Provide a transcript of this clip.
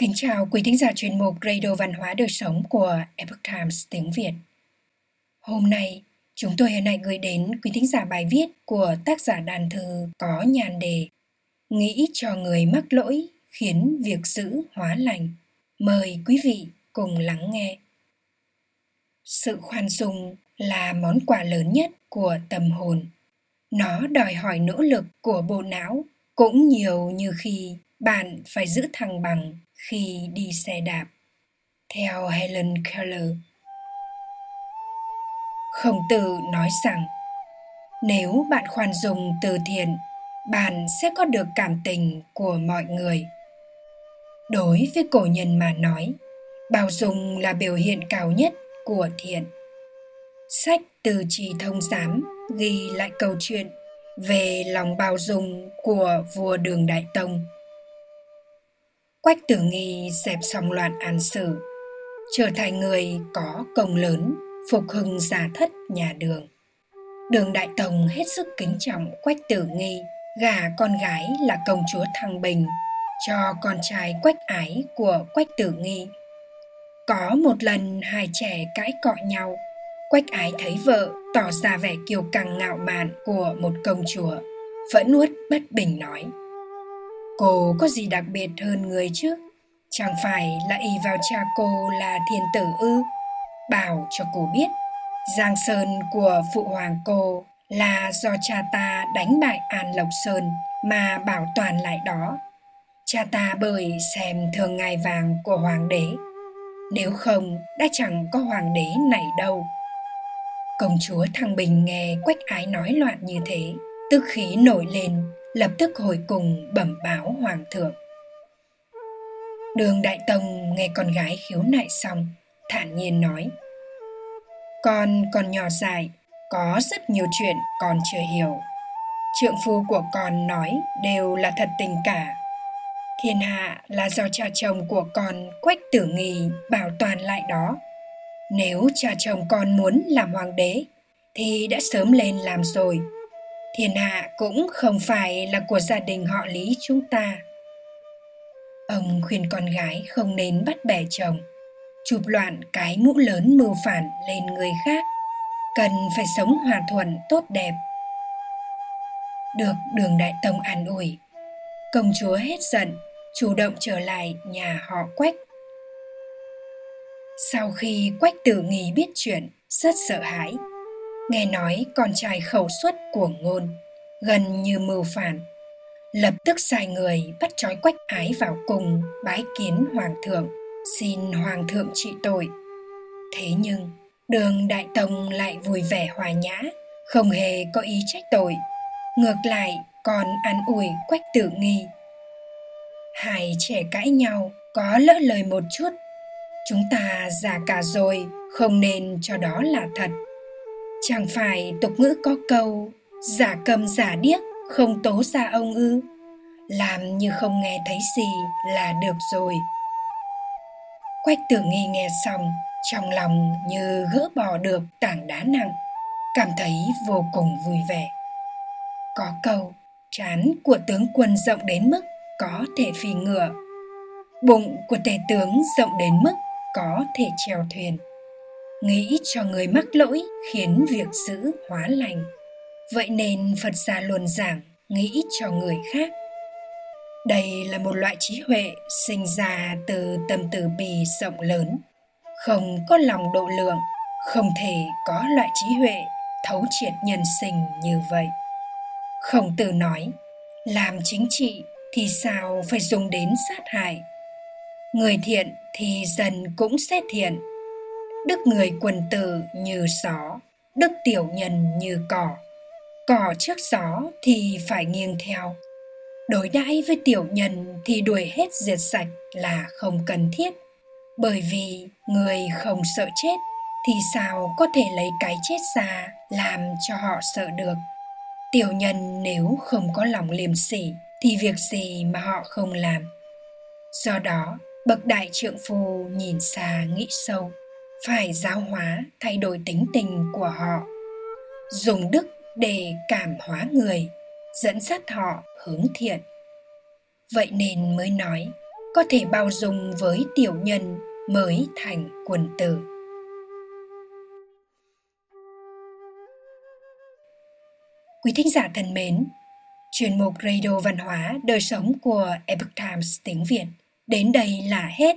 Kính chào quý thính giả chuyên mục Radio Văn hóa Đời Sống của Epoch Times tiếng Việt. Hôm nay, chúng tôi hôm hạnh gửi đến quý thính giả bài viết của tác giả đàn thư có nhàn đề Nghĩ cho người mắc lỗi khiến việc giữ hóa lành. Mời quý vị cùng lắng nghe. Sự khoan dung là món quà lớn nhất của tâm hồn. Nó đòi hỏi nỗ lực của bộ não cũng nhiều như khi bạn phải giữ thăng bằng khi đi xe đạp. Theo Helen Keller, Khổng tử nói rằng nếu bạn khoan dung từ thiện, bạn sẽ có được cảm tình của mọi người. Đối với cổ nhân mà nói, bao dung là biểu hiện cao nhất của thiện. Sách từ trì thông giám ghi lại câu chuyện về lòng bao dung của vua Đường Đại Tông – Quách tử nghi dẹp xong loạn an xử, trở thành người có công lớn, phục hưng giả thất nhà đường. Đường Đại Tông hết sức kính trọng Quách tử nghi, gả con gái là công chúa Thăng Bình, cho con trai Quách ái của Quách tử nghi. Có một lần hai trẻ cãi cọ nhau, Quách ái thấy vợ tỏ ra vẻ kiêu căng ngạo mạn của một công chúa, vẫn nuốt bất bình nói – Cô có gì đặc biệt hơn người chứ? Chẳng phải là y vào cha cô là thiên tử ư? Bảo cho cô biết, Giang Sơn của phụ hoàng cô là do cha ta đánh bại An Lộc Sơn mà bảo toàn lại đó. Cha ta bởi xem thường ngai vàng của hoàng đế. Nếu không, đã chẳng có hoàng đế này đâu. Công chúa Thăng Bình nghe Quách Ái nói loạn như thế, tức khí nổi lên lập tức hồi cùng bẩm báo hoàng thượng. Đường đại tông nghe con gái khiếu nại xong, thản nhiên nói, con còn nhỏ dại có rất nhiều chuyện con chưa hiểu. Trượng phu của con nói đều là thật tình cả. Thiên hạ là do cha chồng của con quách tử nghi bảo toàn lại đó. Nếu cha chồng con muốn làm hoàng đế, thì đã sớm lên làm rồi thiên hạ cũng không phải là của gia đình họ lý chúng ta. Ông khuyên con gái không nên bắt bẻ chồng, chụp loạn cái mũ lớn mưu phản lên người khác, cần phải sống hòa thuận tốt đẹp. Được đường đại tông an ủi, công chúa hết giận, chủ động trở lại nhà họ quách. Sau khi quách tử nghi biết chuyện, rất sợ hãi nghe nói con trai khẩu suất của ngôn gần như mưu phản. Lập tức sai người bắt trói quách ái vào cùng bái kiến hoàng thượng, xin hoàng thượng trị tội. Thế nhưng, đường đại tông lại vui vẻ hòa nhã, không hề có ý trách tội. Ngược lại, còn an ủi quách tử nghi. Hai trẻ cãi nhau có lỡ lời một chút. Chúng ta già cả rồi, không nên cho đó là thật chẳng phải tục ngữ có câu, giả cầm giả điếc, không tố ra ông ư. Làm như không nghe thấy gì là được rồi. Quách tử nghi nghe xong, trong lòng như gỡ bỏ được tảng đá nặng, cảm thấy vô cùng vui vẻ. Có câu trán của tướng quân rộng đến mức có thể phi ngựa, bụng của tể tướng rộng đến mức có thể trèo thuyền nghĩ cho người mắc lỗi khiến việc giữ hóa lành. Vậy nên phật gia luôn giảng, nghĩ cho người khác. Đây là một loại trí huệ sinh ra từ tâm từ bi rộng lớn. Không có lòng độ lượng, không thể có loại trí huệ thấu triệt nhân sinh như vậy. Khổng tử nói, làm chính trị thì sao phải dùng đến sát hại? Người thiện thì dần cũng sẽ thiện đức người quần tử như gió, đức tiểu nhân như cỏ. Cỏ trước gió thì phải nghiêng theo. Đối đãi với tiểu nhân thì đuổi hết diệt sạch là không cần thiết. Bởi vì người không sợ chết thì sao có thể lấy cái chết ra làm cho họ sợ được? Tiểu nhân nếu không có lòng liềm sỉ thì việc gì mà họ không làm? Do đó, bậc đại trượng phu nhìn xa nghĩ sâu phải giáo hóa, thay đổi tính tình của họ. Dùng đức để cảm hóa người, dẫn dắt họ hướng thiện. Vậy nên mới nói, có thể bao dung với tiểu nhân mới thành quần tử. Quý thính giả thân mến, chuyên mục radio văn hóa đời sống của epoch times tiếng việt đến đây là hết